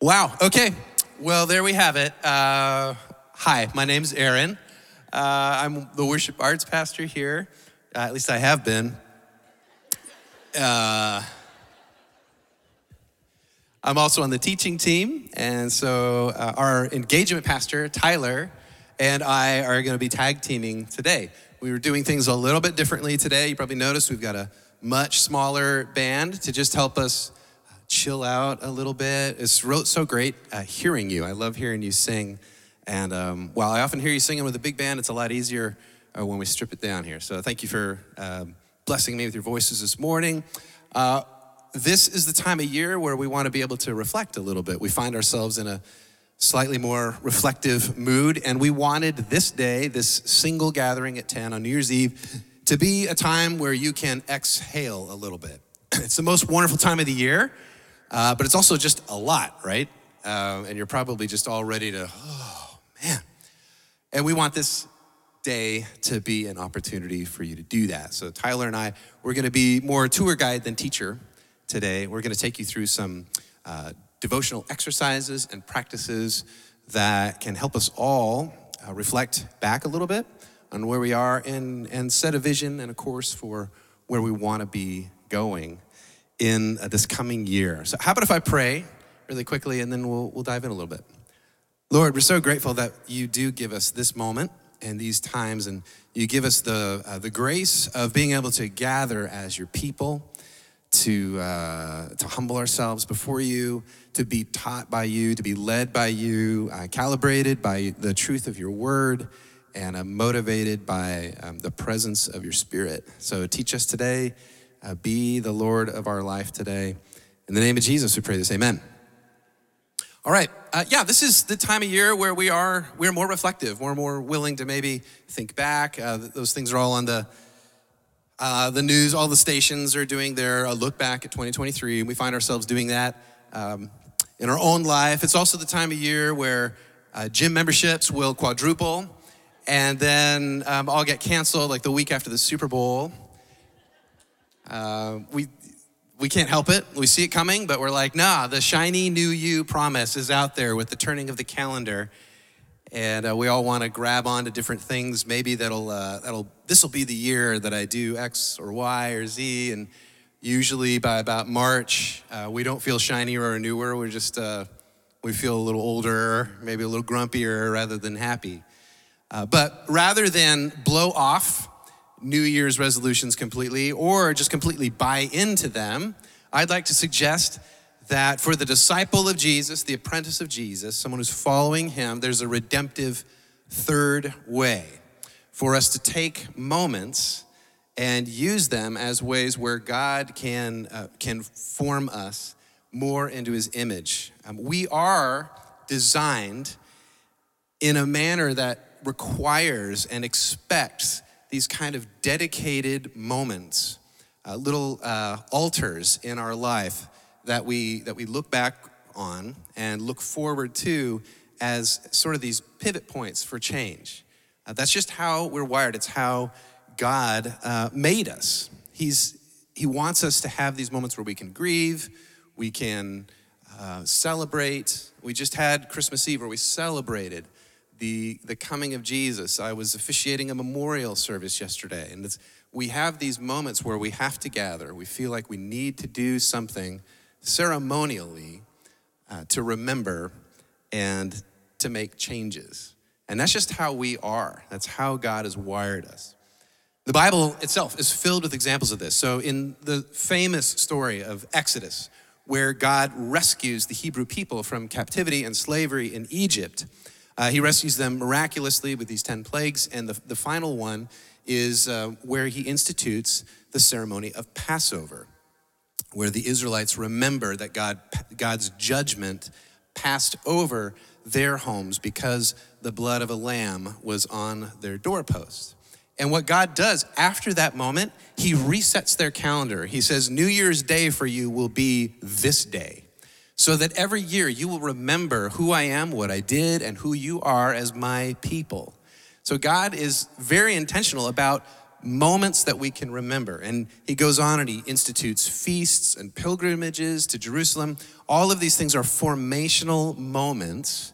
Wow. Okay. Well, there we have it. Uh, hi, my name's Aaron. Uh, I'm the worship arts pastor here. Uh, at least I have been. Uh, I'm also on the teaching team, and so uh, our engagement pastor, Tyler, and I are going to be tag teaming today. We were doing things a little bit differently today. You probably noticed we've got a much smaller band to just help us chill out a little bit. It's so great uh, hearing you. I love hearing you sing. And um, while I often hear you singing with a big band, it's a lot easier uh, when we strip it down here. So thank you for um, blessing me with your voices this morning. Uh, this is the time of year where we want to be able to reflect a little bit. We find ourselves in a slightly more reflective mood, and we wanted this day, this single gathering at 10 on New Year's Eve, to be a time where you can exhale a little bit. It's the most wonderful time of the year uh, but it's also just a lot, right? Uh, and you're probably just all ready to, oh, man. And we want this day to be an opportunity for you to do that. So, Tyler and I, we're going to be more tour guide than teacher today. We're going to take you through some uh, devotional exercises and practices that can help us all uh, reflect back a little bit on where we are and, and set a vision and a course for where we want to be going in uh, this coming year. So, how about if I pray really quickly and then we'll, we'll dive in a little bit? Lord, we're so grateful that you do give us this moment and these times, and you give us the, uh, the grace of being able to gather as your people, to, uh, to humble ourselves before you, to be taught by you, to be led by you, uh, calibrated by the truth of your word, and uh, motivated by um, the presence of your spirit. So teach us today uh, be the Lord of our life today. In the name of Jesus, we pray this. Amen. All right. Uh, yeah, this is the time of year where we are we're more reflective. We're more willing to maybe think back. Uh, those things are all on the uh, the news. All the stations are doing their uh, look back at 2023, and we find ourselves doing that um, in our own life. It's also the time of year where uh, gym memberships will quadruple, and then um, all get canceled like the week after the Super Bowl. Uh, we we can't help it. We see it coming, but we're like, nah, the shiny new you promise is out there with the turning of the calendar. And uh, we all want to grab onto different things. Maybe that'll, uh, that'll, this will be the year that I do X or Y or Z. And usually by about March, uh, we don't feel shinier or newer. We're just, uh, we feel a little older, maybe a little grumpier rather than happy. Uh, but rather than blow off New Year's resolutions completely or just completely buy into them, I'd like to suggest that for the disciple of Jesus, the apprentice of Jesus, someone who's following him, there's a redemptive third way for us to take moments and use them as ways where God can, uh, can form us more into his image. Um, we are designed in a manner that requires and expects these kind of dedicated moments, uh, little uh, altars in our life that we, that we look back on and look forward to as sort of these pivot points for change. Uh, that's just how we're wired. It's how God uh, made us. He's, he wants us to have these moments where we can grieve, we can uh, celebrate. We just had Christmas Eve where we celebrated the, the coming of Jesus. I was officiating a memorial service yesterday, and we have these moments where we have to gather. We feel like we need to do something ceremonially uh, to remember and to make changes. And that's just how we are. That's how God has wired us. The Bible itself is filled with examples of this. So, in the famous story of Exodus, where God rescues the Hebrew people from captivity and slavery in Egypt, uh, he rescues them miraculously with these 10 plagues, and the, the final one is uh, where he institutes the ceremony of Passover, where the Israelites remember that God, God's judgment passed over their homes because the blood of a lamb was on their doorpost. And what God does after that moment, he resets their calendar. He says, New Year's Day for you will be this day so that every year you will remember who I am, what I did, and who you are as my people. So God is very intentional about moments that we can remember. And he goes on and he institutes feasts and pilgrimages to Jerusalem. All of these things are formational moments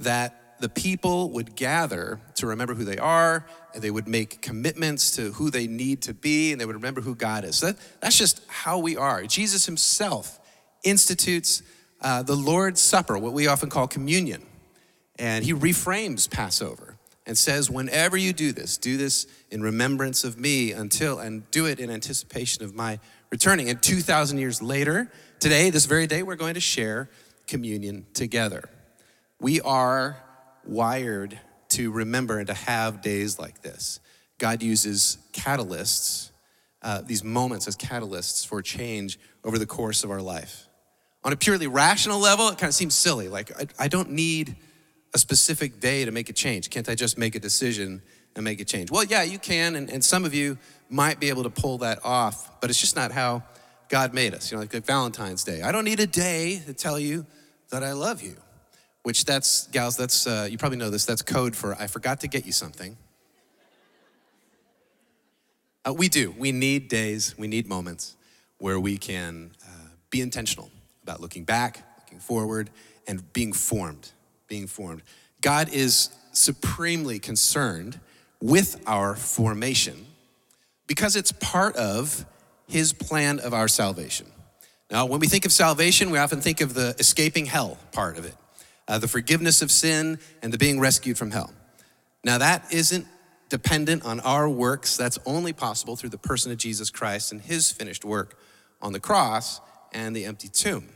that the people would gather to remember who they are, and they would make commitments to who they need to be, and they would remember who God is. So that, that's just how we are. Jesus himself institutes uh, the Lord's Supper, what we often call communion, and he reframes Passover and says, Whenever you do this, do this in remembrance of me until, and do it in anticipation of my returning. And 2,000 years later, today, this very day, we're going to share communion together. We are wired to remember and to have days like this. God uses catalysts, uh, these moments as catalysts for change over the course of our life. On a purely rational level, it kind of seems silly. Like, I, I don't need a specific day to make a change. Can't I just make a decision and make a change? Well, yeah, you can, and, and some of you might be able to pull that off, but it's just not how God made us. You know, like, Valentine's Day. I don't need a day to tell you that I love you which that's, gals, that's, uh, you probably know this, that's code for I forgot to get you something. Uh, we do. We need days, we need moments where we can uh, be intentional about looking back, looking forward, and being formed. Being formed. God is supremely concerned with our formation because it's part of his plan of our salvation. Now, when we think of salvation, we often think of the escaping hell part of it uh, the forgiveness of sin, and the being rescued from hell. Now, that isn't dependent on our works. That's only possible through the person of Jesus Christ and his finished work on the cross and the empty tomb.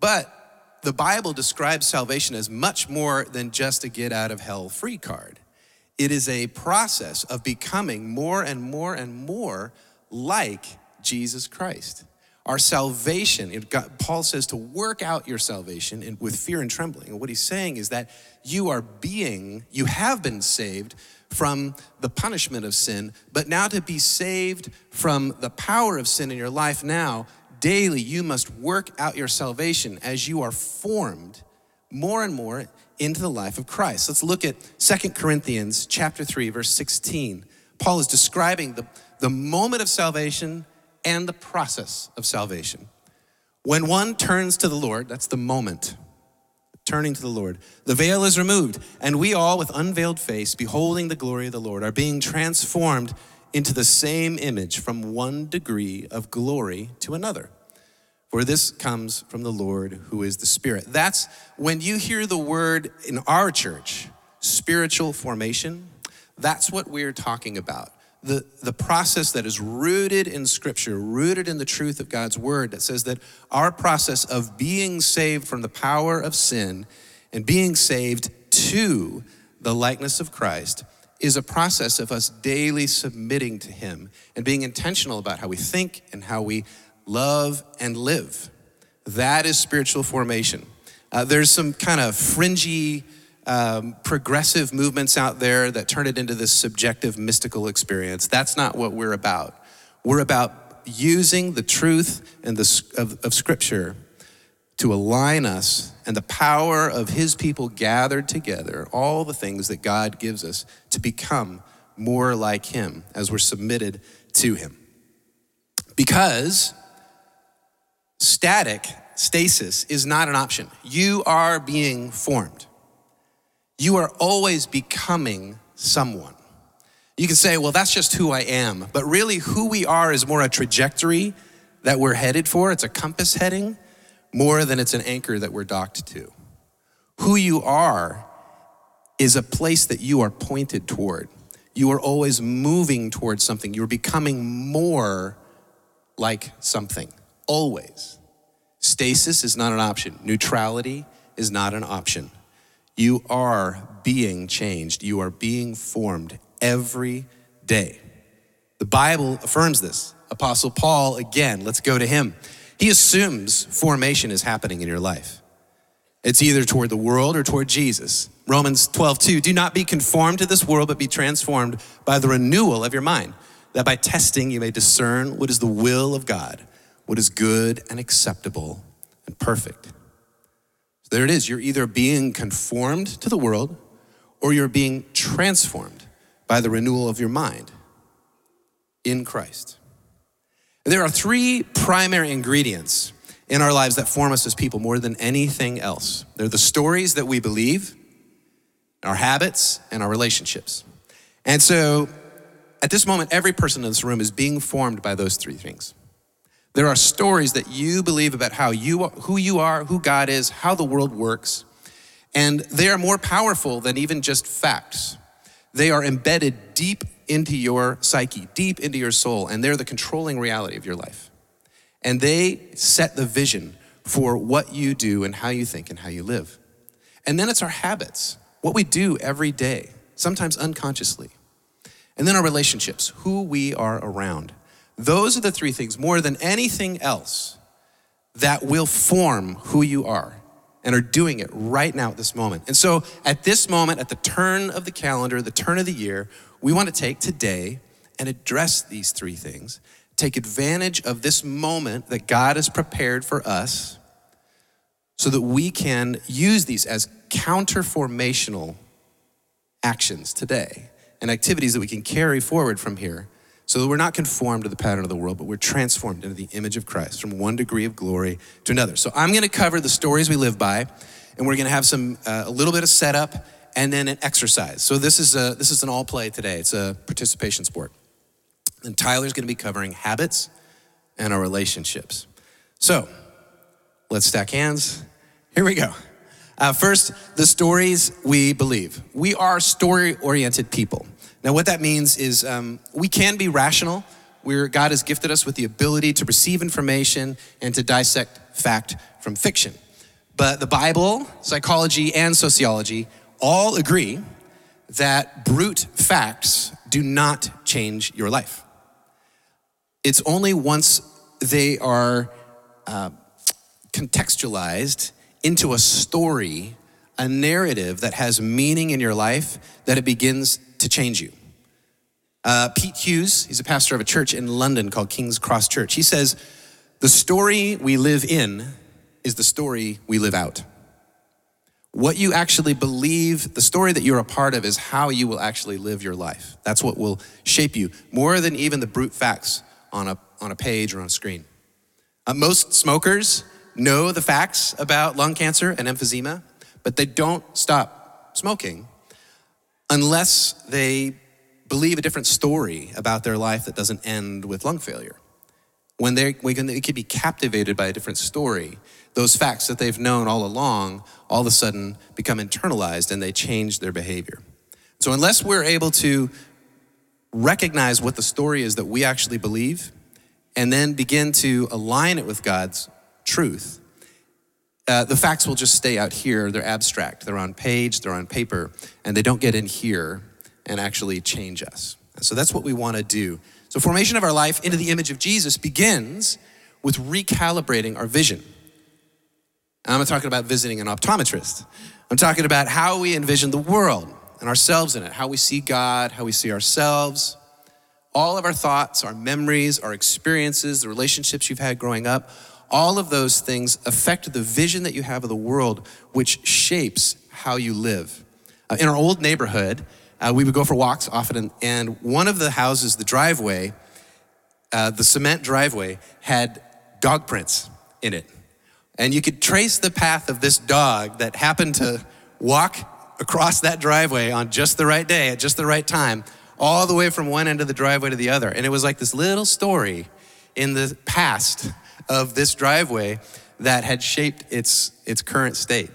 But the Bible describes salvation as much more than just a get out of hell free card. It is a process of becoming more and more and more like Jesus Christ. Our salvation, Paul says to work out your salvation in, with fear and trembling. And what he's saying is that you are being, you have been saved from the punishment of sin, but now to be saved from the power of sin in your life now, daily you must work out your salvation as you are formed more and more into the life of Christ. Let's look at Second Corinthians chapter 3 verse 16. Paul is describing the, the moment of salvation and the process of salvation. When one turns to the Lord, that's the moment, turning to the Lord, the veil is removed, and we all, with unveiled face, beholding the glory of the Lord, are being transformed into the same image from one degree of glory to another. For this comes from the Lord who is the Spirit. That's when you hear the word in our church, spiritual formation, that's what we're talking about the, the process that is rooted in Scripture, rooted in the truth of God's Word, that says that our process of being saved from the power of sin and being saved to the likeness of Christ is a process of us daily submitting to Him and being intentional about how we think and how we love and live. That is spiritual formation. Uh, there's some kind of fringy, um, progressive movements out there that turn it into this subjective mystical experience. That's not what we're about. We're about using the truth and the, of, of Scripture to align us and the power of His people gathered together, all the things that God gives us to become more like Him as we're submitted to Him. Because static, stasis, is not an option. You are being formed you are always becoming someone. You can say, well, that's just who I am. But really, who we are is more a trajectory that we're headed for. It's a compass heading more than it's an anchor that we're docked to. Who you are is a place that you are pointed toward. You are always moving towards something. You're becoming more like something, always. Stasis is not an option, neutrality is not an option. You are being changed. You are being formed every day. The Bible affirms this. Apostle Paul, again, let's go to him. He assumes formation is happening in your life. It's either toward the world or toward Jesus. Romans 12, 2, do not be conformed to this world, but be transformed by the renewal of your mind, that by testing you may discern what is the will of God, what is good and acceptable and perfect. So There it is. You're either being conformed to the world or you're being transformed by the renewal of your mind. in Christ. There are three primary ingredients in our lives that form us as people more than anything else. They're the stories that we believe, our habits, and our relationships. And so at this moment, every person in this room is being formed by those three things. There are stories that you believe about how you who you are, who God is, how the world works, and they are more powerful than even just facts. They are embedded deep into your psyche, deep into your soul, and they're the controlling reality of your life. And they set the vision for what you do and how you think and how you live. And then it's our habits, what we do every day, sometimes unconsciously. And then our relationships, who we are around. Those are the three things more than anything else that will form who you are and are doing it right now at this moment. And so, at this moment, at the turn of the calendar, the turn of the year, we want to take today and address these three things. Take advantage of this moment that God has prepared for us so that we can use these as counterformational actions today and activities that we can carry forward from here so that we're not conformed to the pattern of the world, but we're transformed into the image of Christ from one degree of glory to another. So I'm going to cover the stories we live by, and we're going to have some uh, a little bit of setup and then an exercise. So this is a this is an all play today. It's a participation sport. And Tyler's going to be covering habits and our relationships. So let's stack hands. Here we go. Uh, first, the stories we believe. We are story oriented people. Now, what that means is um, we can be rational. We're, God has gifted us with the ability to receive information and to dissect fact from fiction. But the Bible, psychology, and sociology all agree that brute facts do not change your life. It's only once they are uh, contextualized into a story, a narrative that has meaning in your life, that it begins to change you. Uh, Pete Hughes, he's a pastor of a church in London called King's Cross Church. He says, The story we live in is the story we live out. What you actually believe, the story that you're a part of, is how you will actually live your life. That's what will shape you more than even the brute facts on a, on a page or on a screen. Uh, most smokers know the facts about lung cancer and emphysema, but they don't stop smoking unless they believe a different story about their life that doesn't end with lung failure. When they, can, they can be captivated by a different story, those facts that they've known all along all of a sudden become internalized and they change their behavior. So, unless we're able to recognize what the story is that we actually believe and then begin to align it with God's truth, uh, the facts will just stay out here. They're abstract, they're on page, they're on paper, and they don't get in here and actually change us. so that's what we want to do. So, formation of our life into the image of Jesus begins with recalibrating our vision. I'm not talking about visiting an optometrist. I'm talking about how we envision the world and ourselves in it, how we see God, how we see ourselves. All of our thoughts, our memories, our experiences, the relationships you've had growing up, all of those things affect the vision that you have of the world, which shapes how you live. Uh, in our old neighborhood, uh, we would go for walks often, and one of the houses, the driveway, uh, the cement driveway, had dog prints in it. And you could trace the path of this dog that happened to walk across that driveway on just the right day at just the right time, all the way from one end of the driveway to the other. And it was like this little story in the past of this driveway that had shaped its, its current state.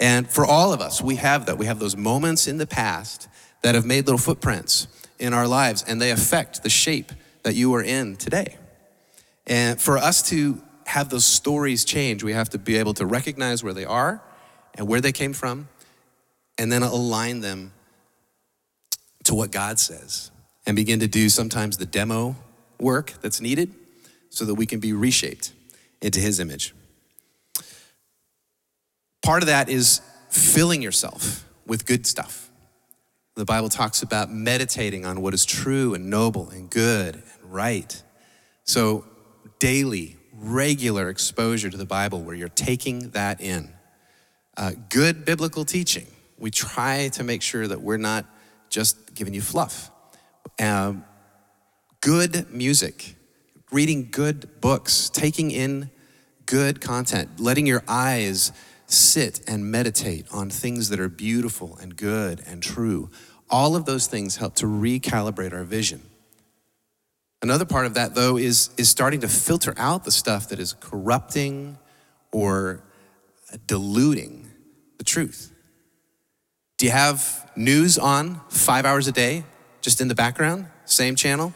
And for all of us, we have that. We have those moments in the past that have made little footprints in our lives, and they affect the shape that you are in today. And for us to have those stories change, we have to be able to recognize where they are and where they came from, and then align them to what God says, and begin to do sometimes the demo work that's needed so that we can be reshaped into his image. Part of that is filling yourself with good stuff. The Bible talks about meditating on what is true and noble and good and right. So, daily, regular exposure to the Bible where you're taking that in. Uh, good biblical teaching. We try to make sure that we're not just giving you fluff. Um, good music, reading good books, taking in good content, letting your eyes sit and meditate on things that are beautiful and good and true. All of those things help to recalibrate our vision. Another part of that, though, is, is starting to filter out the stuff that is corrupting or diluting the truth. Do you have news on five hours a day, just in the background, same channel?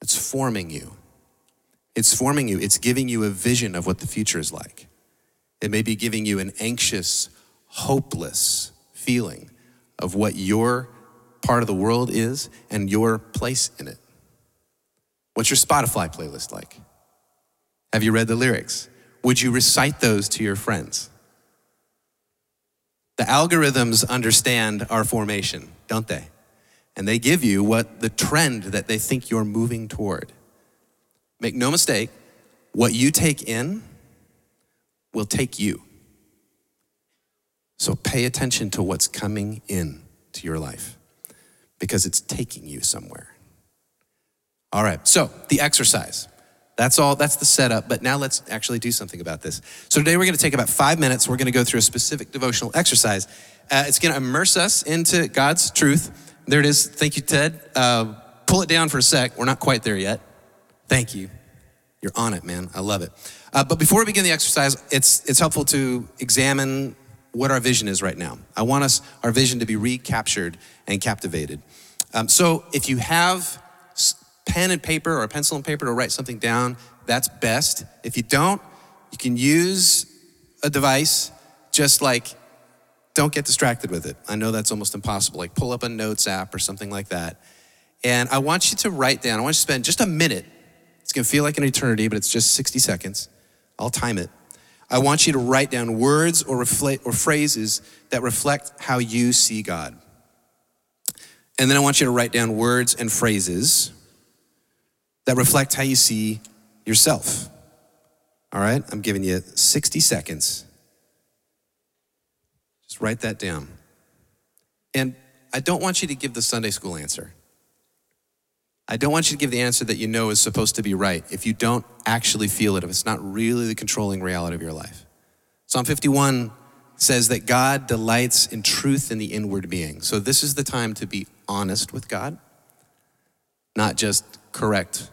It's forming you. It's forming you. It's giving you a vision of what the future is like. It may be giving you an anxious, hopeless feeling of what your part of the world is and your place in it. What's your Spotify playlist like? Have you read the lyrics? Would you recite those to your friends? The algorithms understand our formation, don't they? And they give you what the trend that they think you're moving toward. Make no mistake, what you take in will take you. So pay attention to what's coming in to your life because it's taking you somewhere. All right, so the exercise. That's all, that's the setup, but now let's actually do something about this. So today we're gonna take about five minutes. We're gonna go through a specific devotional exercise. Uh, it's gonna immerse us into God's truth. There it is. Thank you, Ted. Uh, pull it down for a sec. We're not quite there yet. Thank you. You're on it, man. I love it. Uh, but before we begin the exercise, it's, it's helpful to examine what our vision is right now. I want us, our vision to be recaptured and captivated. Um, so if you have pen and paper or a pencil and paper to write something down, that's best. If you don't, you can use a device, just like don't get distracted with it. I know that's almost impossible. Like pull up a notes app or something like that. And I want you to write down, I want you to spend just a minute. It's gonna feel like an eternity, but it's just 60 seconds. I'll time it. I want you to write down words or, reflect, or phrases that reflect how you see God. And then I want you to write down words and phrases that reflect how you see yourself. All right? I'm giving you 60 seconds. Just write that down. And I don't want you to give the Sunday school answer. I don't want you to give the answer that you know is supposed to be right if you don't actually feel it, if it's not really the controlling reality of your life. Psalm 51 says that God delights in truth in the inward being. So this is the time to be honest with God, not just correct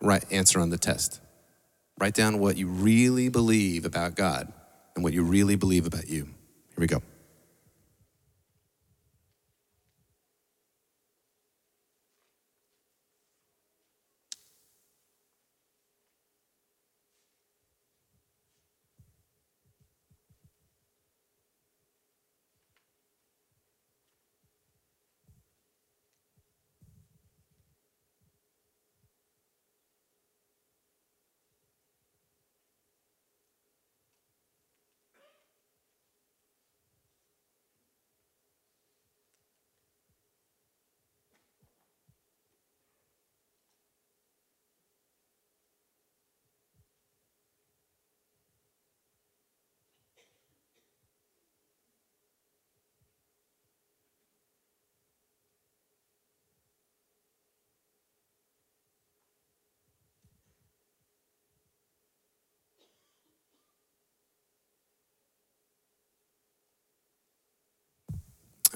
right answer on the test. Write down what you really believe about God and what you really believe about you. Here we go.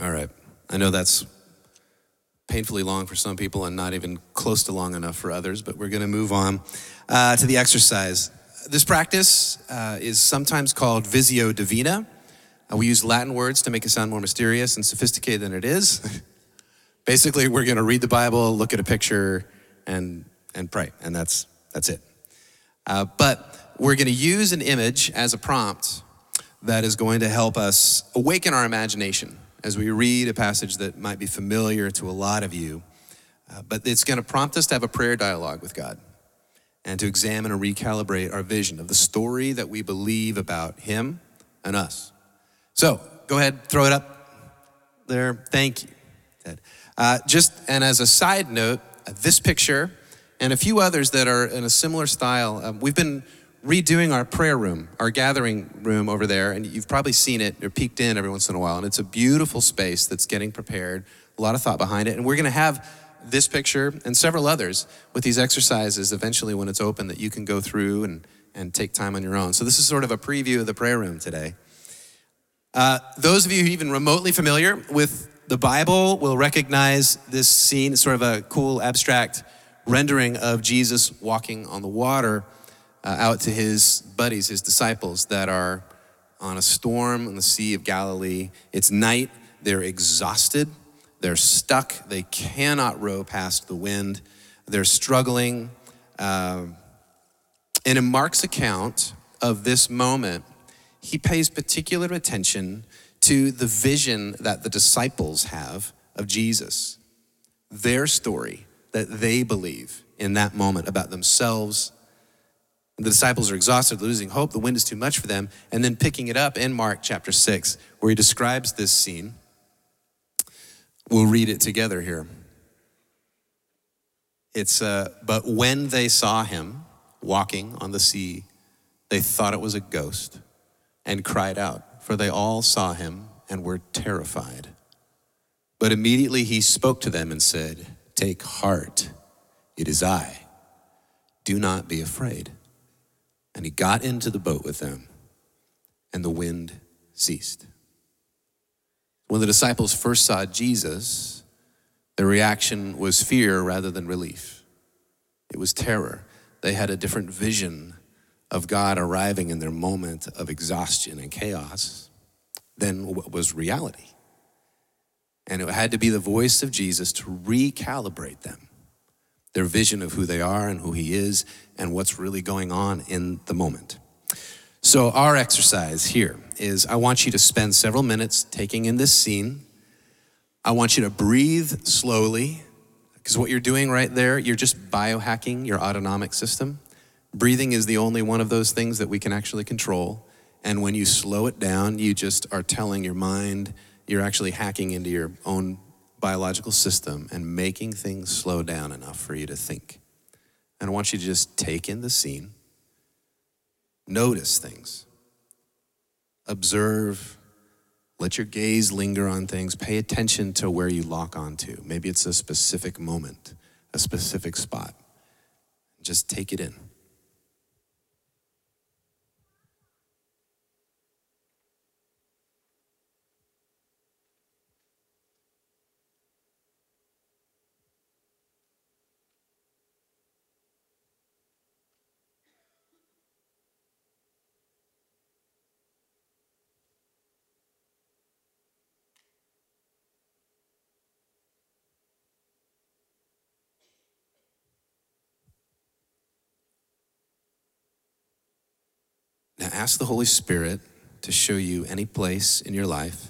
All right. I know that's painfully long for some people and not even close to long enough for others, but we're going to move on uh, to the exercise. This practice uh, is sometimes called Visio Divina. Uh, we use Latin words to make it sound more mysterious and sophisticated than it is. Basically, we're going to read the Bible, look at a picture, and, and pray, and that's, that's it. Uh, but we're going to use an image as a prompt that is going to help us awaken our imagination as we read a passage that might be familiar to a lot of you, uh, but it's going to prompt us to have a prayer dialogue with God and to examine and recalibrate our vision of the story that we believe about Him and us. So go ahead, throw it up there. Thank you, Ted. Uh, just and as a side note, uh, this picture and a few others that are in a similar style, um, we've been redoing our prayer room, our gathering room over there, and you've probably seen it or peeked in every once in a while. And it's a beautiful space that's getting prepared, a lot of thought behind it. And we're going to have this picture and several others with these exercises eventually when it's open that you can go through and, and take time on your own. So, this is sort of a preview of the prayer room today. Uh, those of you who even remotely familiar with the Bible will recognize this scene. It's sort of a cool, abstract rendering of Jesus walking on the water uh, out to his buddies, his disciples that are on a storm on the Sea of Galilee. It's night, they're exhausted, they're stuck, they cannot row past the wind, they're struggling. Uh, and in Mark's account of this moment, he pays particular attention to the vision that the disciples have of Jesus, their story that they believe in that moment about themselves. The disciples are exhausted, losing hope, the wind is too much for them, and then picking it up in Mark chapter 6, where he describes this scene. We'll read it together here. It's, uh, but when they saw him walking on the sea, they thought it was a ghost and cried out, for they all saw him and were terrified. But immediately he spoke to them and said, Take heart, it is I. Do not be afraid. And he got into the boat with them, and the wind ceased. When the disciples first saw Jesus, their reaction was fear rather than relief. It was terror. They had a different vision of God arriving in their moment of exhaustion and chaos than what was reality. And it had to be the voice of Jesus to recalibrate them, their vision of who they are and who He is and what's really going on in the moment. So, our exercise here is I want you to spend several minutes taking in this scene. I want you to breathe slowly, because what you're doing right there, you're just biohacking your autonomic system. Breathing is the only one of those things that we can actually control. And when you slow it down, you just are telling your mind, you're actually hacking into your own biological system and making things slow down enough for you to think. And I want you to just take in the scene, notice things, observe, let your gaze linger on things, pay attention to where you lock onto. Maybe it's a specific moment, a specific spot. Just take it in. Ask the Holy Spirit to show you any place in your life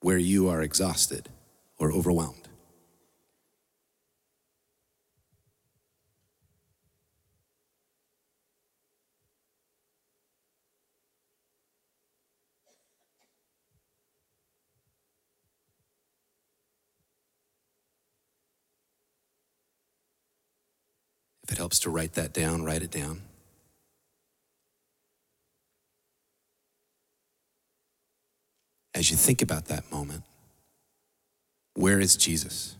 where you are exhausted or overwhelmed. If it helps to write that down, write it down. As you think about that moment, where is Jesus?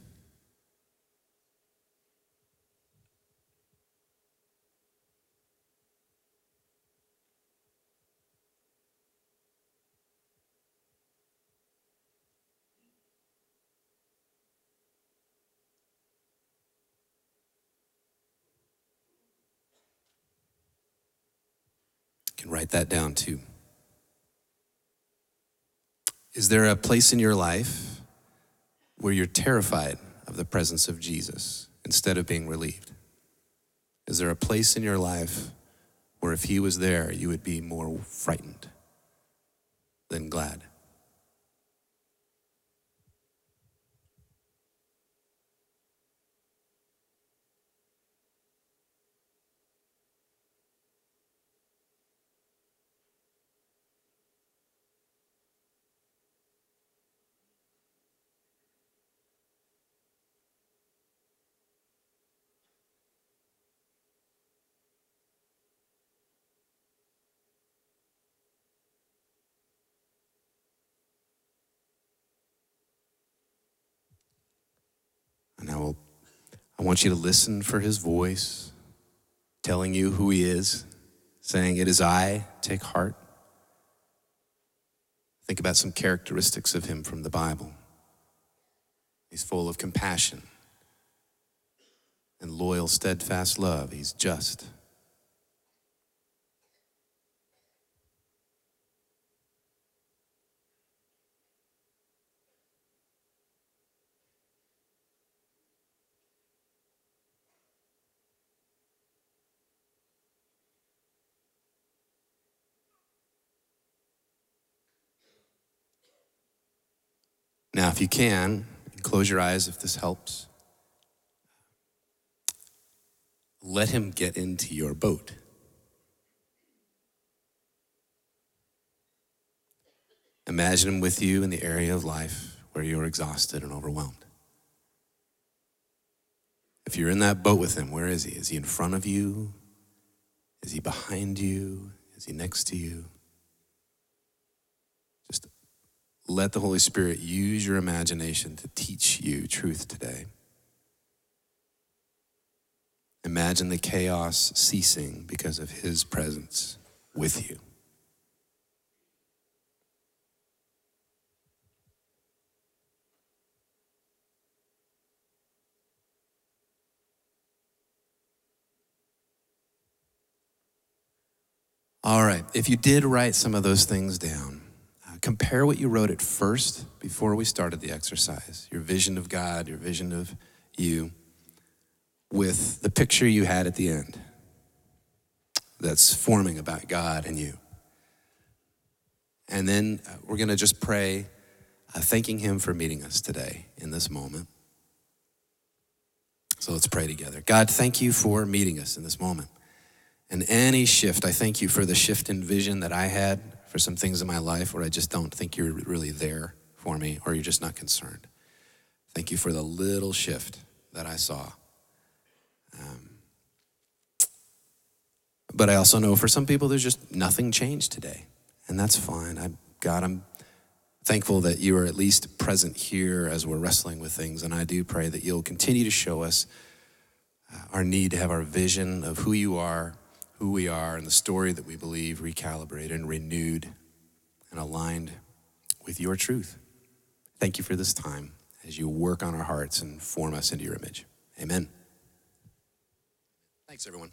Can write that down too. Is there a place in your life where you're terrified of the presence of Jesus instead of being relieved? Is there a place in your life where if he was there, you would be more frightened than glad? Want you to listen for his voice telling you who he is, saying, It is I, take heart. Think about some characteristics of him from the Bible. He's full of compassion and loyal, steadfast love. He's just. Now, if you can, close your eyes if this helps. Let him get into your boat. Imagine him with you in the area of life where you're exhausted and overwhelmed. If you're in that boat with him, where is he? Is he in front of you? Is he behind you? Is he next to you? Let the Holy Spirit use your imagination to teach you truth today. Imagine the chaos ceasing because of His presence with you. All right, if you did write some of those things down, compare what you wrote at first before we started the exercise your vision of God, your vision of you, with the picture you had at the end that's forming about God and you. And then uh, we're going to just pray, uh, thanking Him for meeting us today in this moment. So let's pray together. God, thank you for meeting us in this moment. And any shift, I thank you for the shift in vision that I had for some things in my life where I just don't think you're really there for me or you're just not concerned. Thank you for the little shift that I saw. Um, but I also know for some people, there's just nothing changed today, and that's fine. I, God, I'm thankful that you are at least present here as we're wrestling with things, and I do pray that you'll continue to show us uh, our need to have our vision of who you are who we are and the story that we believe recalibrated and renewed and aligned with your truth. Thank you for this time as you work on our hearts and form us into your image. Amen. Thanks, everyone.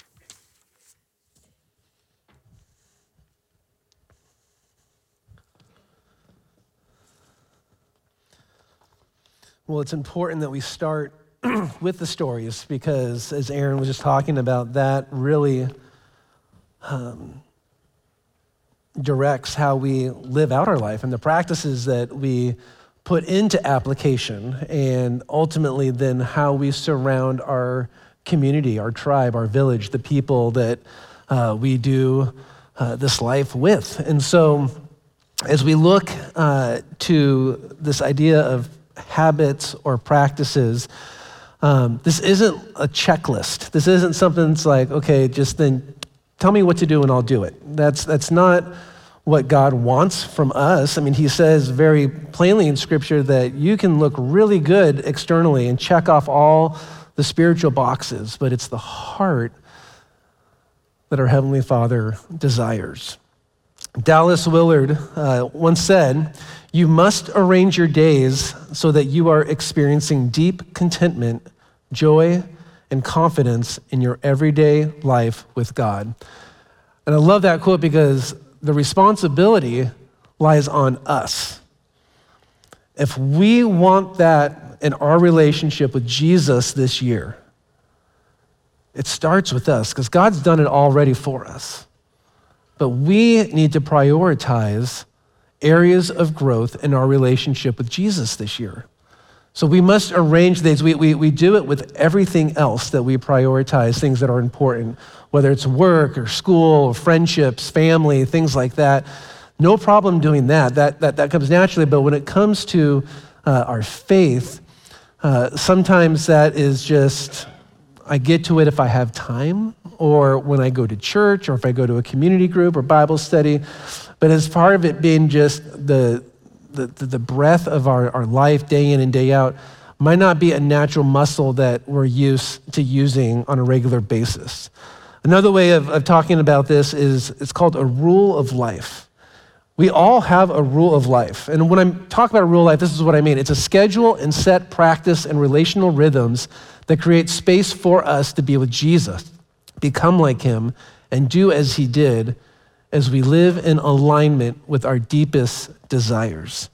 Well, it's important that we start with the stories because, as Aaron was just talking about, that really um, directs how we live out our life and the practices that we put into application, and ultimately, then how we surround our community, our tribe, our village, the people that uh, we do uh, this life with. And so, as we look uh, to this idea of habits or practices, um, this isn't a checklist. This isn't something that's like, okay, just then tell me what to do and I'll do it. That's, that's not what God wants from us. I mean, he says very plainly in Scripture that you can look really good externally and check off all the spiritual boxes, but it's the heart that our Heavenly Father desires. Dallas Willard uh, once said, You must arrange your days so that you are experiencing deep contentment, joy, and confidence in your everyday life with God. And I love that quote because the responsibility lies on us. If we want that in our relationship with Jesus this year, it starts with us because God's done it already for us. But we need to prioritize areas of growth in our relationship with Jesus this year. So we must arrange these. We, we, we do it with everything else that we prioritize, things that are important, whether it's work or school or friendships, family, things like that. No problem doing that. That, that, that comes naturally. But when it comes to uh, our faith, uh, sometimes that is just, I get to it if I have time, or when I go to church, or if I go to a community group or Bible study. But as part of it being just the, the, the breath of our, our life day in and day out, might not be a natural muscle that we're used to using on a regular basis. Another way of, of talking about this is it's called a rule of life. We all have a rule of life. And when I talk about a rule of life, this is what I mean it's a schedule and set practice and relational rhythms that create space for us to be with Jesus, become like him, and do as he did as we live in alignment with our deepest desires.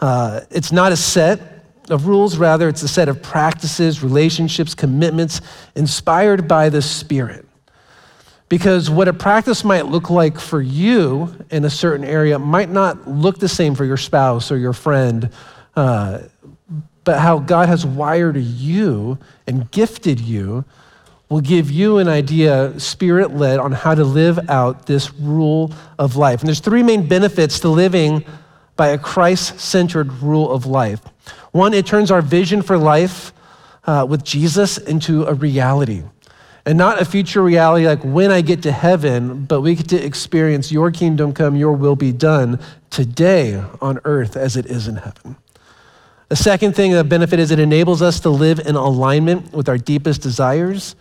Uh, it's not a set of rules, rather, it's a set of practices, relationships, commitments inspired by the Spirit. Because what a practice might look like for you in a certain area might not look the same for your spouse or your friend, uh, but how God has wired you and gifted you will give you an idea, spirit led, on how to live out this rule of life. And there's three main benefits to living by a Christ centered rule of life. One, it turns our vision for life uh, with Jesus into a reality. And not a future reality like when I get to heaven, but we get to experience your kingdom come, your will be done today on earth as it is in heaven. The second thing, the benefit is it enables us to live in alignment with our deepest desires.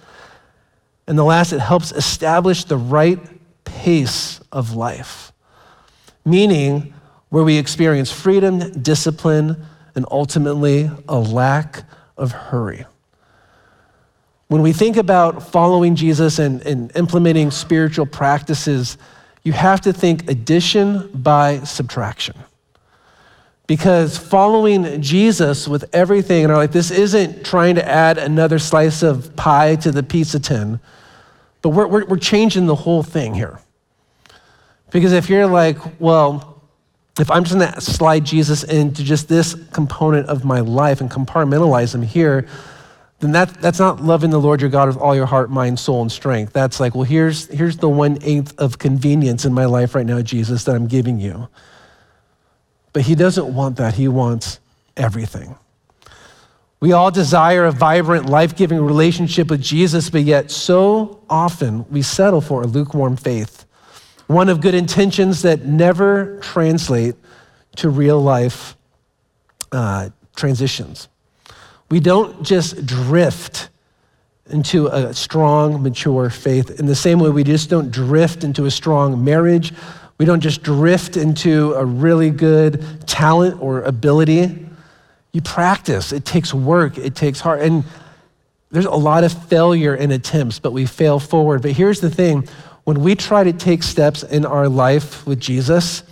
And the last, it helps establish the right pace of life, meaning where we experience freedom, discipline, and ultimately a lack of hurry. When we think about following Jesus and, and implementing spiritual practices, you have to think addition by subtraction. Because following Jesus with everything in our life, this isn't trying to add another slice of pie to the pizza tin, but we're, we're, we're changing the whole thing here. Because if you're like, well, if I'm just gonna slide Jesus into just this component of my life and compartmentalize him here, then that, that's not loving the Lord your God with all your heart, mind, soul, and strength. That's like, well, here's, here's the one eighth of convenience in my life right now, Jesus, that I'm giving you. But he doesn't want that. He wants everything. We all desire a vibrant, life giving relationship with Jesus, but yet so often we settle for a lukewarm faith, one of good intentions that never translate to real life uh, transitions. We don't just drift into a strong, mature faith in the same way we just don't drift into a strong marriage. We don't just drift into a really good talent or ability. You practice, it takes work, it takes heart. And there's a lot of failure in attempts, but we fail forward. But here's the thing when we try to take steps in our life with Jesus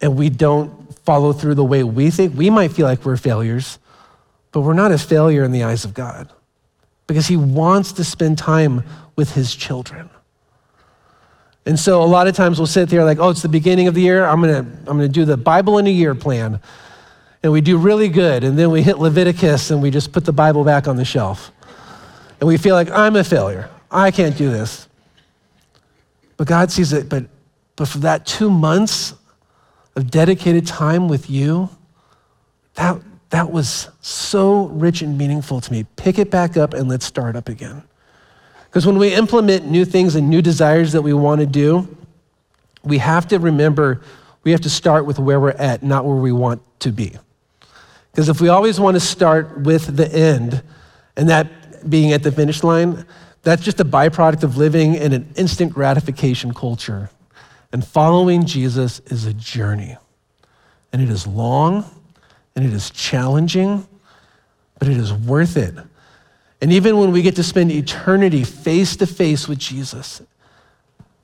and we don't follow through the way we think, we might feel like we're failures. But we're not a failure in the eyes of God because He wants to spend time with His children. And so a lot of times we'll sit there like, oh, it's the beginning of the year. I'm going to I'm going to do the Bible in a year plan. And we do really good. And then we hit Leviticus and we just put the Bible back on the shelf. And we feel like, I'm a failure. I can't do this. But God sees it. But, but for that two months of dedicated time with you, that, that was so rich and meaningful to me. Pick it back up and let's start up again. Because when we implement new things and new desires that we want to do, we have to remember we have to start with where we're at, not where we want to be. Because if we always want to start with the end, and that being at the finish line, that's just a byproduct of living in an instant gratification culture. And following Jesus is a journey. And it is long, and it is challenging, but it is worth it. And even when we get to spend eternity face to face with Jesus,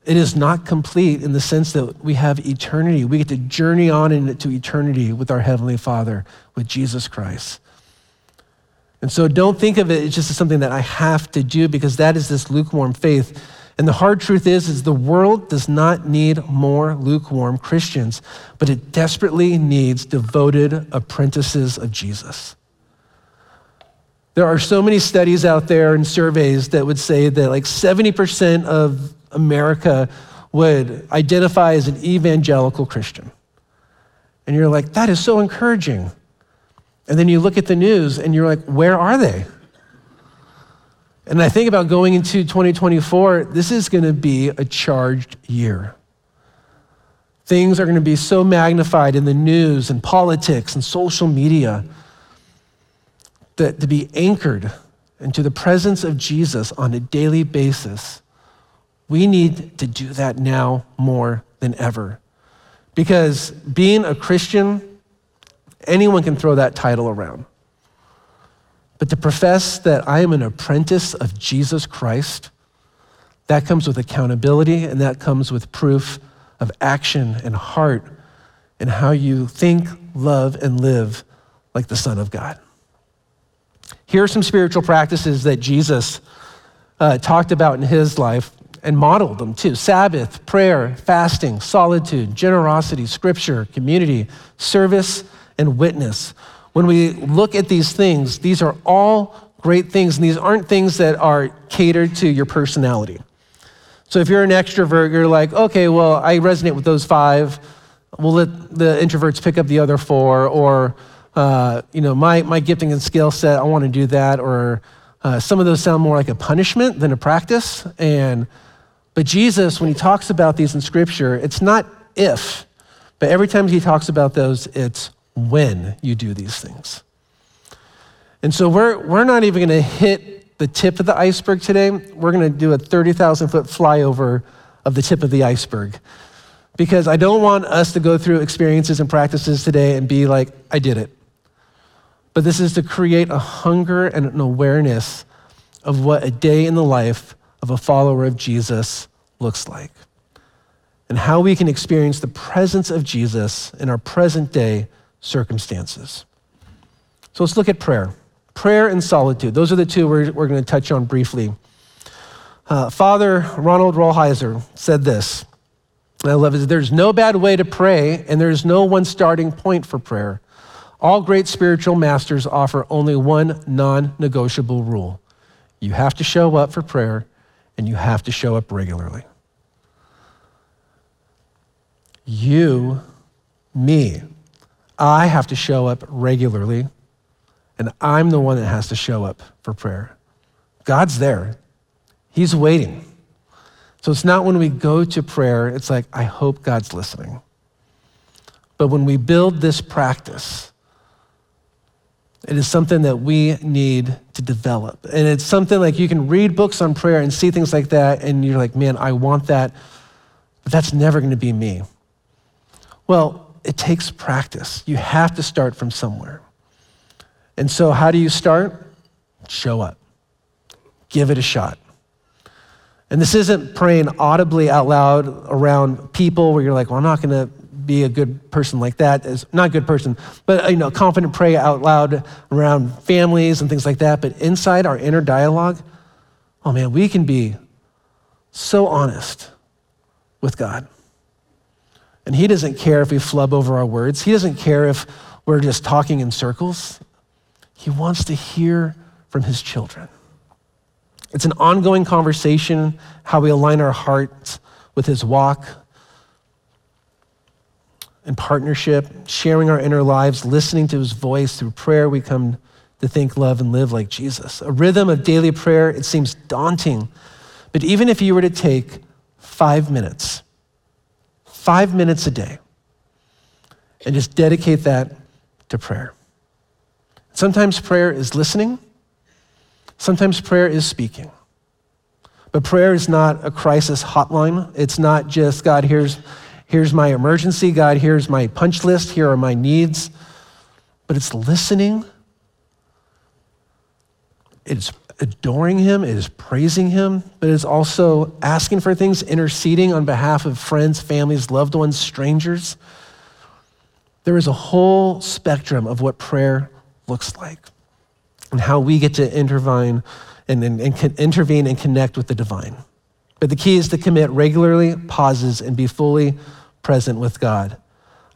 it is not complete in the sense that we have eternity. We get to journey on into eternity with our Heavenly Father, with Jesus Christ. And so don't think of it as just something that I have to do because that is this lukewarm faith. And the hard truth is, is the world does not need more lukewarm Christians, but it desperately needs devoted apprentices of Jesus. There are so many studies out there and surveys that would say that like 70% of America would identify as an evangelical Christian. And you're like, that is so encouraging. And then you look at the news and you're like, where are they? And I think about going into 2024, this is going to be a charged year. Things are going to be so magnified in the news and politics and social media. That to be anchored into the presence of Jesus on a daily basis, we need to do that now more than ever. Because being a Christian, anyone can throw that title around. But to profess that I am an apprentice of Jesus Christ, that comes with accountability and that comes with proof of action and heart and how you think, love, and live like the Son of God. Here are some spiritual practices that Jesus uh, talked about in his life and modeled them too Sabbath, prayer, fasting, solitude, generosity, scripture, community, service, and witness. When we look at these things, these are all great things, and these aren't things that are catered to your personality. So if you're an extrovert, you're like, okay, well, I resonate with those five. We'll let the introverts pick up the other four, or uh, you know, my, my gifting and skill set, I want to do that, or uh, some of those sound more like a punishment than a practice. And but Jesus, when he talks about these in Scripture, it's not if, but every time he talks about those, it's when you do these things. And so we're, we're not even going to hit the tip of the iceberg today. We're going to do a 30,000 foot flyover of the tip of the iceberg. Because I don't want us to go through experiences and practices today and be like, I did it. But this is to create a hunger and an awareness of what a day in the life of a follower of Jesus looks like and how we can experience the presence of Jesus in our present day circumstances. So let's look at prayer. Prayer and solitude. Those are the two we're, we're going to touch on briefly. Uh, Father Ronald Rolheiser said this. I love it. There's no bad way to pray, and there's no one starting point for prayer. All great spiritual masters offer only one non negotiable rule you have to show up for prayer, and you have to show up regularly. You, me, I have to show up regularly, and I'm the one that has to show up for prayer. God's there, He's waiting. So it's not when we go to prayer, it's like, I hope God's listening. But when we build this practice, it is something that we need to develop. And it's something like you can read books on prayer and see things like that, and you're like, man, I want that, but that's never going to be me. Well, it takes practice. You have to start from somewhere. And so, how do you start? Show up, give it a shot. And this isn't praying audibly out loud around people where you're like, well, I'm not going to be a good person like that is not a good person, but you know, confident pray out loud around families and things like that. But inside our inner dialogue, oh man, we can be so honest with God. And He doesn't care if we flub over our words. He doesn't care if we're just talking in circles. He wants to hear from His children. It's an ongoing conversation, how we align our hearts with His walk, in partnership, sharing our inner lives, listening to his voice through prayer, we come to think, love, and live like Jesus. A rhythm of daily prayer, it seems daunting. But even if you were to take five minutes, five minutes a day, and just dedicate that to prayer. Sometimes prayer is listening, sometimes prayer is speaking. But prayer is not a crisis hotline. It's not just, God, here's Here's my emergency, God. Here's my punch list. Here are my needs. But it's listening, it's adoring Him, it is praising Him, but it's also asking for things, interceding on behalf of friends, families, loved ones, strangers. There is a whole spectrum of what prayer looks like and how we get to intervene and, and, and intervene and connect with the divine. But the key is to commit regularly, pauses, and be fully present with God.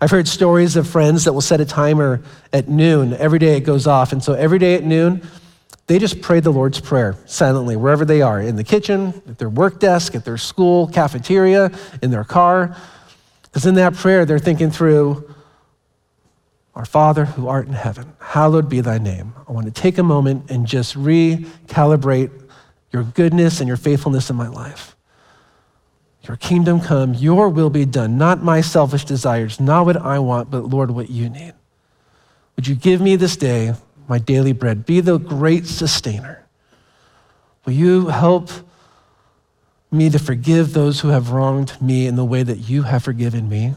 I've heard stories of friends that will set a timer at noon. Every day it goes off. And so every day at noon, they just pray the Lord's Prayer silently, wherever they are in the kitchen, at their work desk, at their school, cafeteria, in their car. Because in that prayer, they're thinking through, Our Father who art in heaven, hallowed be thy name. I want to take a moment and just recalibrate your goodness and your faithfulness in my life. Your kingdom come, your will be done, not my selfish desires, not what I want, but Lord, what you need. Would you give me this day my daily bread. Be the great sustainer. Will you help me to forgive those who have wronged me in the way that you have forgiven me?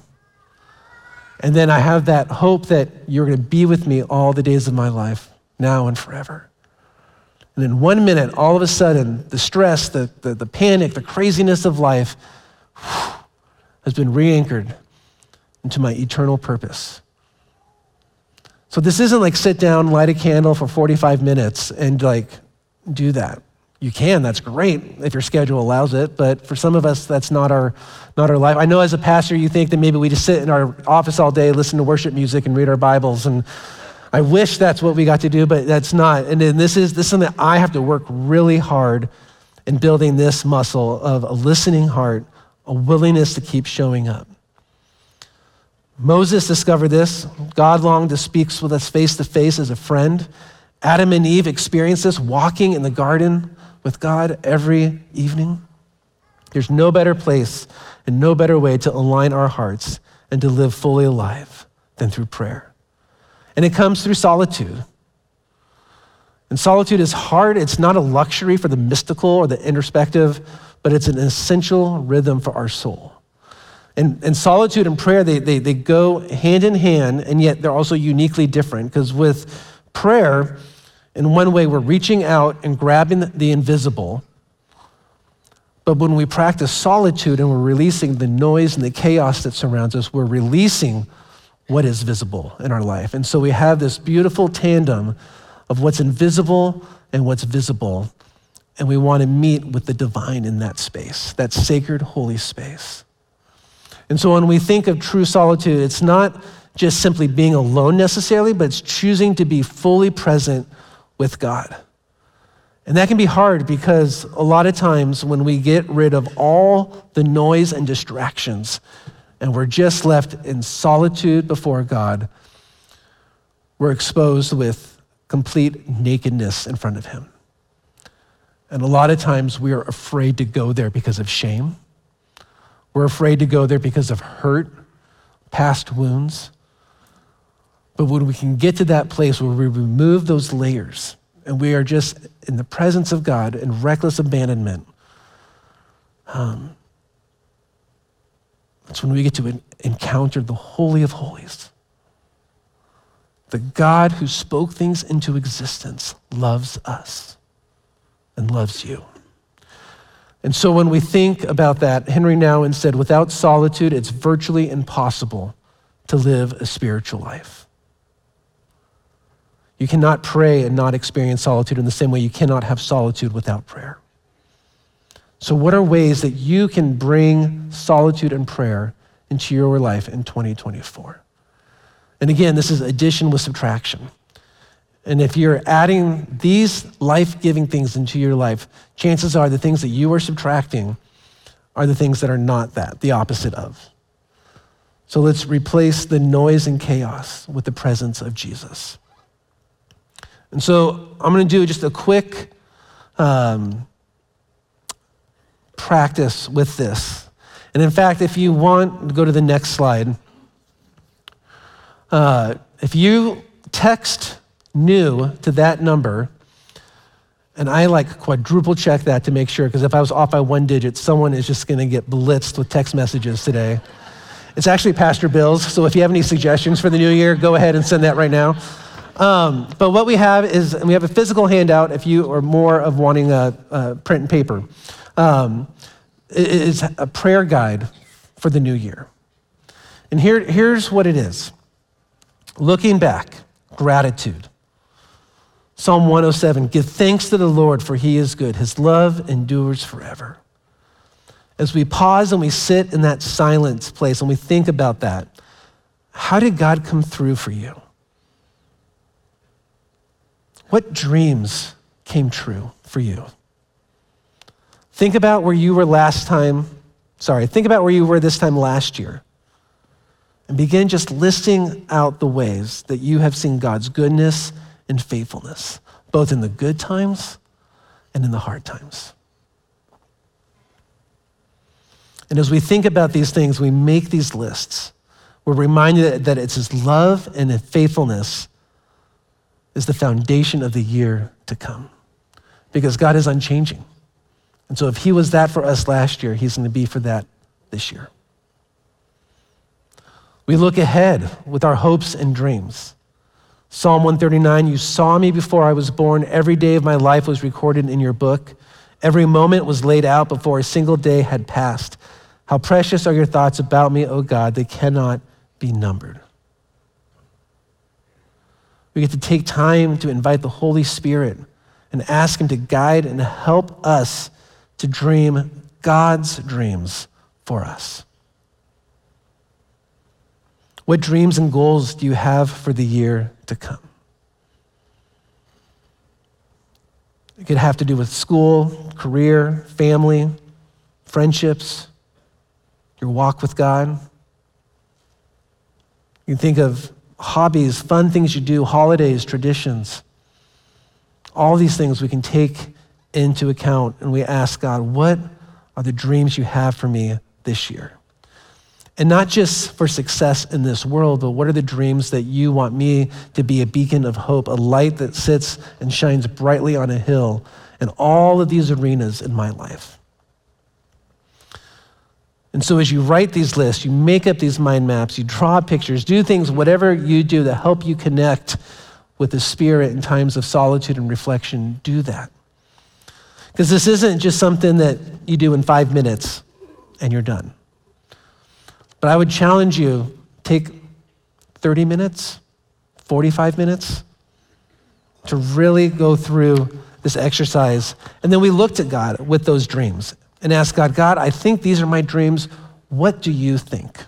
And then I have that hope that you're going to be with me all the days of my life, now and forever. And in one minute, all of a sudden, the stress, the, the, the panic, the craziness of life whew, has been re anchored into my eternal purpose. So this isn't like sit down, light a candle for 45 minutes and like do that. You can, that's great if your schedule allows it, but for some of us that's not our not our life. I know as a pastor you think that maybe we just sit in our office all day, listen to worship music and read our Bibles and I wish that's what we got to do, but that's not. And then this is this is something I have to work really hard in building this muscle of a listening heart, a willingness to keep showing up. Moses discovered this. God longed to speak with us face to face as a friend. Adam and Eve experienced this walking in the garden with God every evening. There's no better place and no better way to align our hearts and to live fully alive than through prayer. And it comes through solitude. And solitude is hard. It's not a luxury for the mystical or the introspective, but it's an essential rhythm for our soul. And, and solitude and prayer, they, they, they go hand in hand, and yet they're also uniquely different. Because with prayer, in one way, we're reaching out and grabbing the invisible. But when we practice solitude and we're releasing the noise and the chaos that surrounds us, we're releasing what is visible in our life. And so we have this beautiful tandem of what's invisible and what's visible. And we want to meet with the divine in that space, that sacred, holy space. And so when we think of true solitude, it's not just simply being alone necessarily, but it's choosing to be fully present with God. And that can be hard because a lot of times when we get rid of all the noise and distractions, and we're just left in solitude before God, we're exposed with complete nakedness in front of Him. And a lot of times we are afraid to go there because of shame. We're afraid to go there because of hurt, past wounds. But when we can get to that place where we remove those layers and we are just in the presence of God in reckless abandonment, um, that's when we get to encounter the Holy of Holies. The God who spoke things into existence loves us and loves you. And so when we think about that, Henri Nouwen said, without solitude, it's virtually impossible to live a spiritual life. You cannot pray and not experience solitude in the same way you cannot have solitude without prayer. So, what are ways that you can bring solitude and prayer into your life in 2024? And again, this is addition with subtraction. And if you're adding these life giving things into your life, chances are the things that you are subtracting are the things that are not that, the opposite of. So let's replace the noise and chaos with the presence of Jesus. And so I'm going to do just a quick um, practice with this. And in fact, if you want, go to the next slide. Uh, if you text new to that number, and I like quadruple check that to make sure, because if I was off by one digit, someone is just going to get blitzed with text messages today. It's actually Pastor Bill's, so if you have any suggestions for the new year, go ahead and send that right now. Um, but what we have is we have a physical handout if you are more of wanting a, a print and paper um, is a prayer guide for the new year. And here, here's what it is looking back, gratitude. Psalm 107 Give thanks to the Lord, for he is good. His love endures forever. As we pause and we sit in that silence place and we think about that, how did God come through for you? What dreams came true for you? Think about where you were last time, sorry, think about where you were this time last year. And begin just listing out the ways that you have seen God's goodness and faithfulness, both in the good times and in the hard times. And as we think about these things, we make these lists. We're reminded that it's His love and His faithfulness is the foundation of the year to come because God is unchanging. And so if He was that for us last year, He's going to be for that this year. We look ahead with our hopes and dreams. Psalm 139 You saw me before I was born. Every day of my life was recorded in your book. Every moment was laid out before a single day had passed. How precious are your thoughts about me, O God, they cannot be numbered. We get to take time to invite the Holy Spirit and ask Him to guide and help us to dream God's dreams for us. What dreams and goals do you have for the year to come? It could have to do with school, career, family, friendships, your walk with God. You can think of hobbies, fun things you do, holidays, traditions. All these things we can take into account and we ask God, what are the dreams you have for me this year? And not just for success in this world, but what are the dreams that you want me to be a beacon of hope, a light that sits and shines brightly on a hill in all of these arenas in my life? And so, as you write these lists, you make up these mind maps, you draw pictures, do things, whatever you do that help you connect with the Spirit in times of solitude and reflection, do that. Because this isn't just something that you do in five minutes and you're done. But I would challenge you take 30 minutes, 45 minutes to really go through this exercise. And then we looked at God with those dreams and asked God, God, I think these are my dreams. What do you think?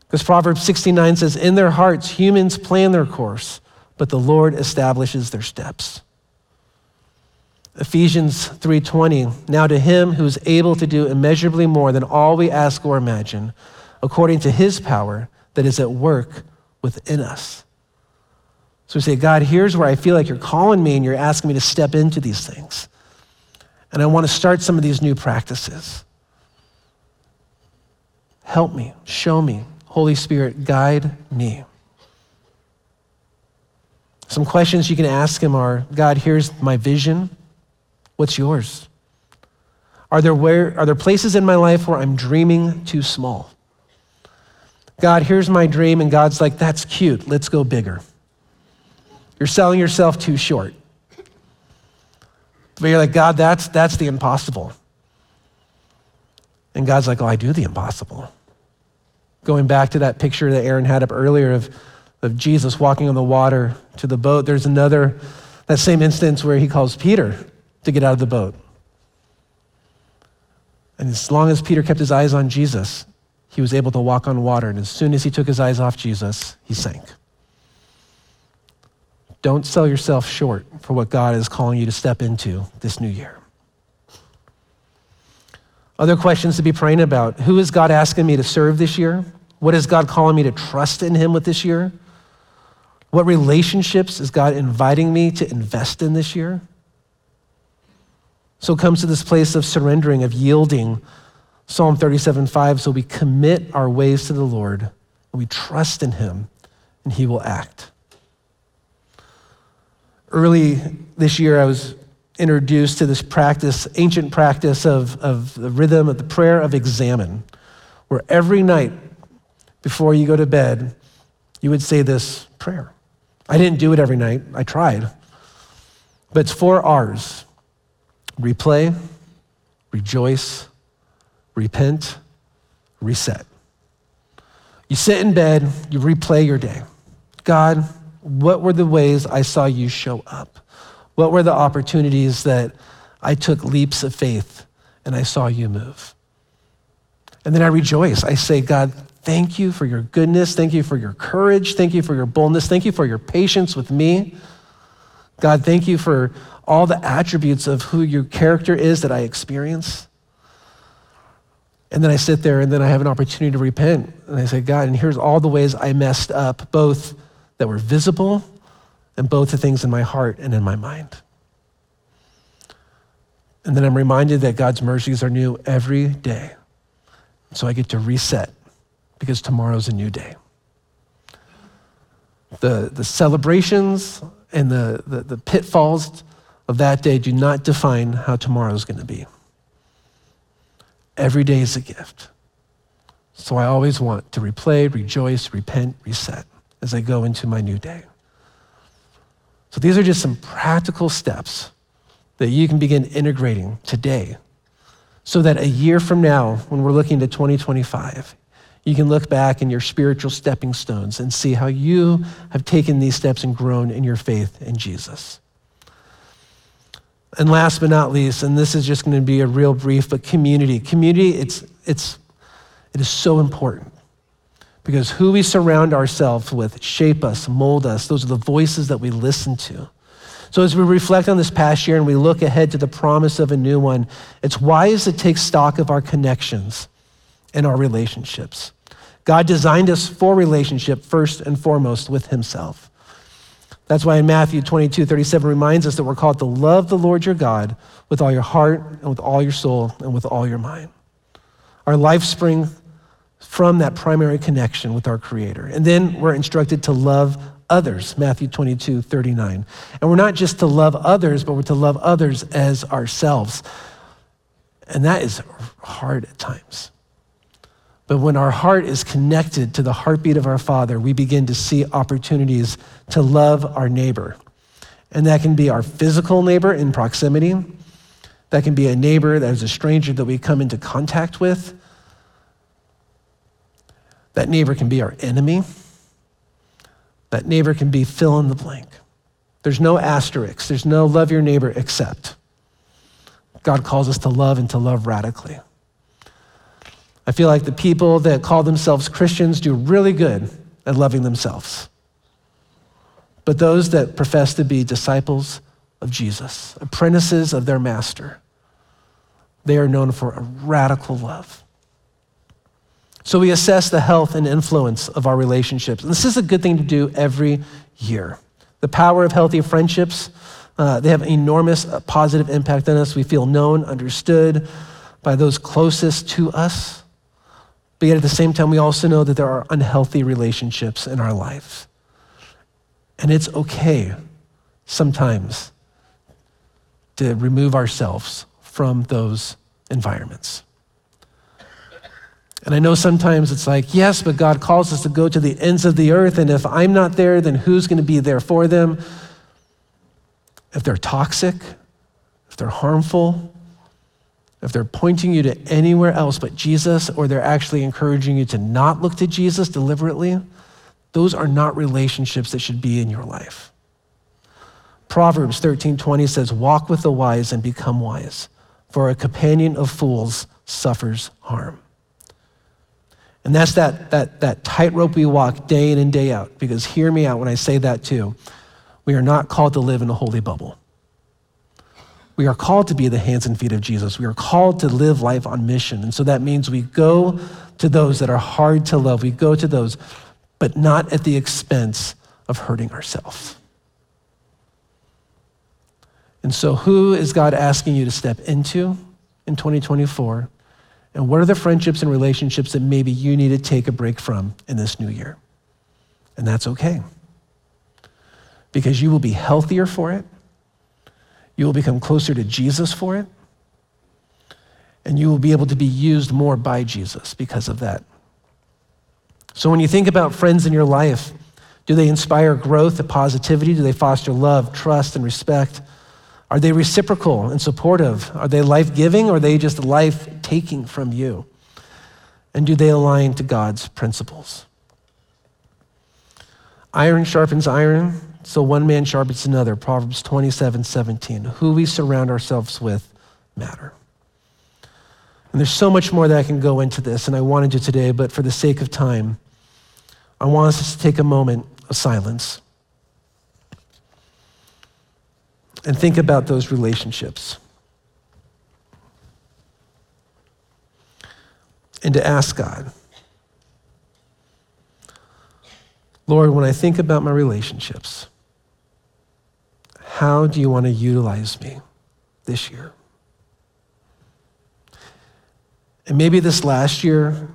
Because Proverbs 69 says, In their hearts, humans plan their course, but the Lord establishes their steps. Ephesians 3:20 Now to him who is able to do immeasurably more than all we ask or imagine according to his power that is at work within us. So we say God here's where I feel like you're calling me and you're asking me to step into these things. And I want to start some of these new practices. Help me, show me. Holy Spirit, guide me. Some questions you can ask him are God, here's my vision. What's yours? Are there, where, are there places in my life where I'm dreaming too small? God, here's my dream, and God's like, that's cute, let's go bigger. You're selling yourself too short. But you're like, God, that's, that's the impossible. And God's like, oh, I do the impossible. Going back to that picture that Aaron had up earlier of, of Jesus walking on the water to the boat, there's another, that same instance where he calls Peter to get out of the boat. And as long as Peter kept his eyes on Jesus, he was able to walk on water. And as soon as he took his eyes off Jesus, he sank. Don't sell yourself short for what God is calling you to step into this new year. Other questions to be praying about. Who is God asking me to serve this year? What is God calling me to trust in Him with this year? What relationships is God inviting me to invest in this year? So it comes to this place of surrendering, of yielding. Psalm 37 5. So we commit our ways to the Lord and we trust in Him and He will act. Early this year, I was introduced to this practice, ancient practice of, of the rhythm of the prayer of examen, where every night before you go to bed, you would say this prayer. I didn't do it every night, I tried. But it's four R's replay, rejoice, repent, reset. You sit in bed, you replay your day. God, what were the ways I saw you show up? What were the opportunities that I took leaps of faith and I saw you move? And then I rejoice. I say, God, thank you for your goodness. Thank you for your courage. Thank you for your boldness. Thank you for your patience with me. God, thank you for all the attributes of who your character is that I experience. And then I sit there and then I have an opportunity to repent. And I say, God, and here's all the ways I messed up, both that were visible and both the things in my heart and in my mind. And then I'm reminded that God's mercies are new every day. So I get to reset because tomorrow's a new day. The, the celebrations and the, the, the pitfalls of that day do not define how tomorrow is going to be. Every day is a gift. So I always want to replay, rejoice, repent, reset as I go into my new day. So these are just some practical steps that you can begin integrating today so that a year from now, when we're looking to 2025, you can look back in your spiritual stepping stones and see how you have taken these steps and grown in your faith in Jesus. And last but not least, and this is just going to be a real brief, but community. Community, it's, it's, it is so important because who we surround ourselves with shape us, mold us. Those are the voices that we listen to. So, as we reflect on this past year and we look ahead to the promise of a new one, it's wise to take stock of our connections and our relationships. God designed us for relationship first and foremost with Himself. That's why in Matthew 22, 37 reminds us that we're called to love the Lord your God with all your heart and with all your soul and with all your mind. Our life springs from that primary connection with our Creator. And then we're instructed to love others, Matthew 22, 39. And we're not just to love others, but we're to love others as ourselves. And that is hard at times. But when our heart is connected to the heartbeat of our Father, we begin to see opportunities to love our neighbor. And that can be our physical neighbor in proximity. That can be a neighbor that is a stranger that we come into contact with. That neighbor can be our enemy. That neighbor can be fill in the blank. There's no asterisk, there's no love your neighbor except. God calls us to love and to love radically. I feel like the people that call themselves Christians do really good at loving themselves. But those that profess to be disciples of Jesus, apprentices of their master, they are known for a radical love. So we assess the health and influence of our relationships. And this is a good thing to do every year. The power of healthy friendships, uh, they have enormous uh, positive impact on us. We feel known, understood by those closest to us. But yet at the same time, we also know that there are unhealthy relationships in our lives. And it's okay sometimes to remove ourselves from those environments. And I know sometimes it's like, yes, but God calls us to go to the ends of the earth. And if I'm not there, then who's going to be there for them? If they're toxic, if they're harmful, if they're pointing you to anywhere else but Jesus, or they're actually encouraging you to not look to Jesus deliberately, those are not relationships that should be in your life. Proverbs 13:20 says, "Walk with the wise and become wise, for a companion of fools suffers harm." And that's that, that, that tightrope we walk day in and day out. Because hear me out when I say that too. We are not called to live in a holy bubble. We are called to be the hands and feet of Jesus. We are called to live life on mission. And so that means we go to those that are hard to love. We go to those, but not at the expense of hurting ourselves. And so, who is God asking you to step into in 2024? And what are the friendships and relationships that maybe you need to take a break from in this new year? And that's okay. Because you will be healthier for it you will become closer to Jesus for it. And you will be able to be used more by Jesus because of that. So when you think about friends in your life, do they inspire growth and positivity? Do they foster love, trust, and respect? Are they reciprocal and supportive? Are they life giving or are they just life taking from you? And do they align to God's principles? Iron sharpens iron, so one man sharpens another. Proverbs 27 17. Who we surround ourselves with matter. And there's so much more that I can go into this, and I wanted to today, but for the sake of time, I want us to take a moment of silence and think about those relationships. And to ask God, Lord, when I think about my relationships, how do you want to utilize me this year? And maybe this last year,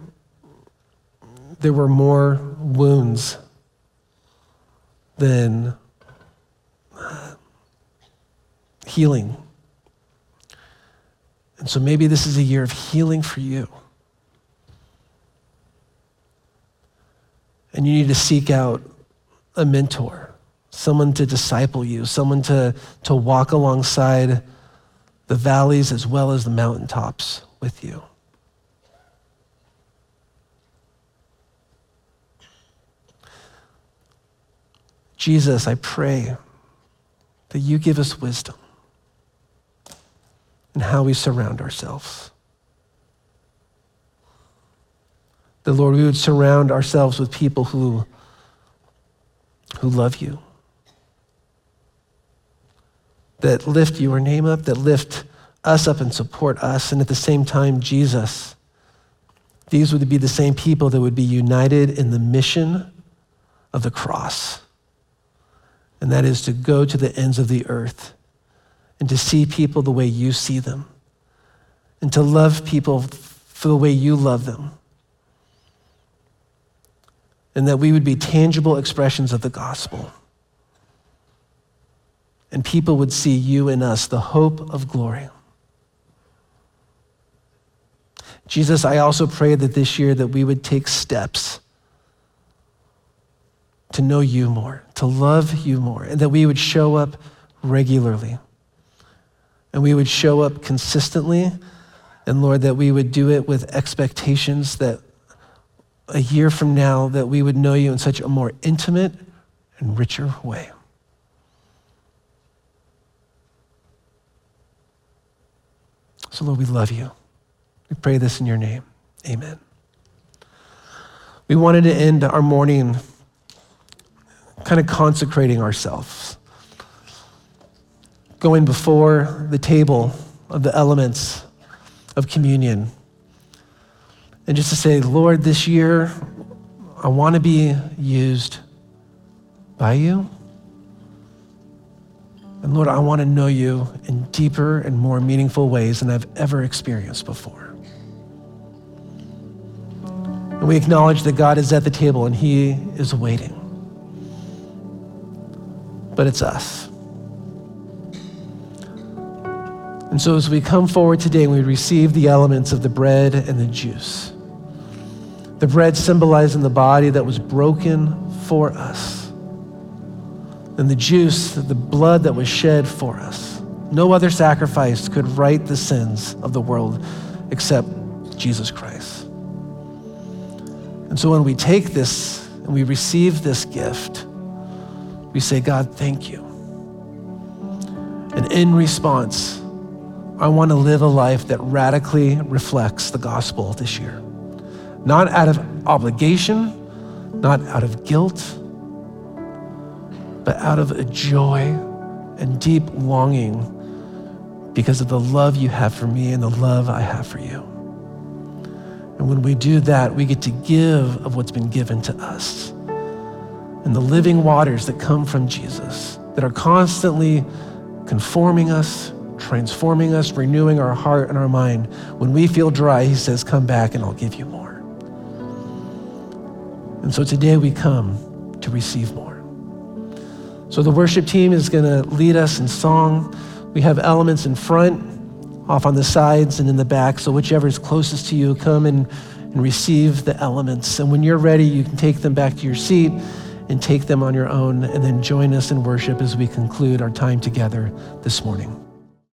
there were more wounds than uh, healing. And so maybe this is a year of healing for you. And you need to seek out a mentor, someone to disciple you, someone to, to walk alongside the valleys as well as the mountaintops with you. Jesus, I pray that you give us wisdom in how we surround ourselves. The Lord, we would surround ourselves with people who, who love you, that lift your name up, that lift us up and support us. And at the same time, Jesus, these would be the same people that would be united in the mission of the cross. And that is to go to the ends of the earth and to see people the way you see them and to love people for the way you love them. And that we would be tangible expressions of the gospel and people would see you in us, the hope of glory. Jesus, I also pray that this year that we would take steps to know you more, to love you more, and that we would show up regularly. And we would show up consistently. And Lord, that we would do it with expectations that a year from now that we would know you in such a more intimate and richer way. So, Lord, we love you. We pray this in your name. Amen. We wanted to end our morning kind of consecrating ourselves, going before the table of the elements of communion, and just to say, Lord, this year, I want to be used by you. And Lord, I want to know you in deeper and more meaningful ways than I've ever experienced before. And we acknowledge that God is at the table and he is waiting. But it's us. And so as we come forward today and we receive the elements of the bread and the juice, the bread symbolizing the body that was broken for us and the juice, the blood that was shed for us. No other sacrifice could right the sins of the world except Jesus Christ. And so when we take this and we receive this gift, we say, God, thank you. And in response, I want to live a life that radically reflects the gospel this year. Not out of obligation, not out of guilt but out of a joy and deep longing because of the love you have for me and the love I have for you. And when we do that, we get to give of what's been given to us. And the living waters that come from Jesus, that are constantly conforming us, transforming us, renewing our heart and our mind. When we feel dry, He says, Come back and I'll give you more. And so today we come to receive more. So the worship team is going to lead us in song. We have elements in front, off on the sides, and in the back. So whichever is closest to you, come and, and receive the elements. And when you're ready, you can take them back to your seat and take them on your own, and then join us in worship as we conclude our time together this morning.